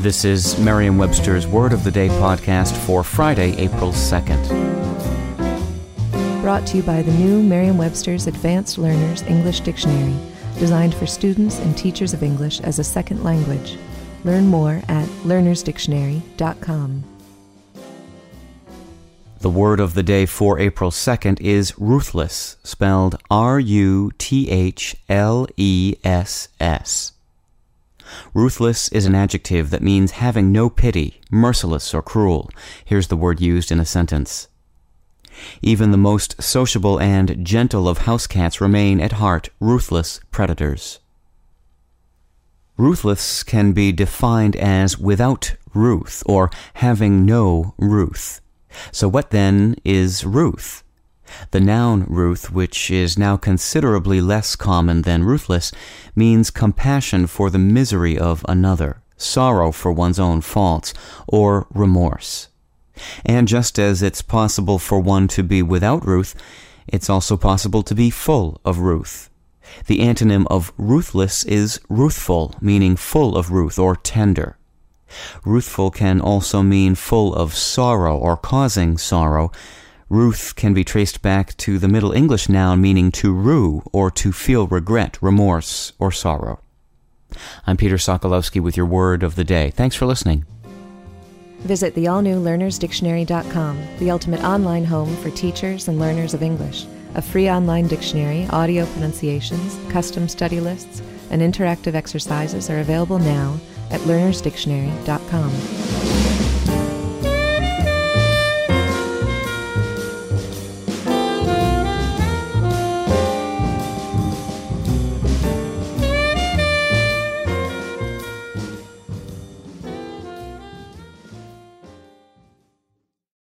This is Merriam Webster's Word of the Day podcast for Friday, April 2nd. Brought to you by the new Merriam Webster's Advanced Learners English Dictionary, designed for students and teachers of English as a second language. Learn more at learnersdictionary.com. The word of the day for April 2nd is ruthless, spelled R U T H L E S S. Ruthless is an adjective that means having no pity, merciless, or cruel. Here's the word used in a sentence. Even the most sociable and gentle of house cats remain at heart ruthless predators. Ruthless can be defined as without ruth or having no ruth. So what then is ruth? The noun ruth, which is now considerably less common than ruthless, means compassion for the misery of another, sorrow for one's own faults, or remorse. And just as it's possible for one to be without ruth, it's also possible to be full of ruth. The antonym of ruthless is ruthful, meaning full of ruth or tender. Ruthful can also mean full of sorrow or causing sorrow, Ruth can be traced back to the Middle English noun meaning to rue or to feel regret, remorse, or sorrow. I'm Peter Sokolowski with your word of the day. Thanks for listening. Visit the all new learnersdictionary.com, the ultimate online home for teachers and learners of English. A free online dictionary, audio pronunciations, custom study lists, and interactive exercises are available now at learnersdictionary.com.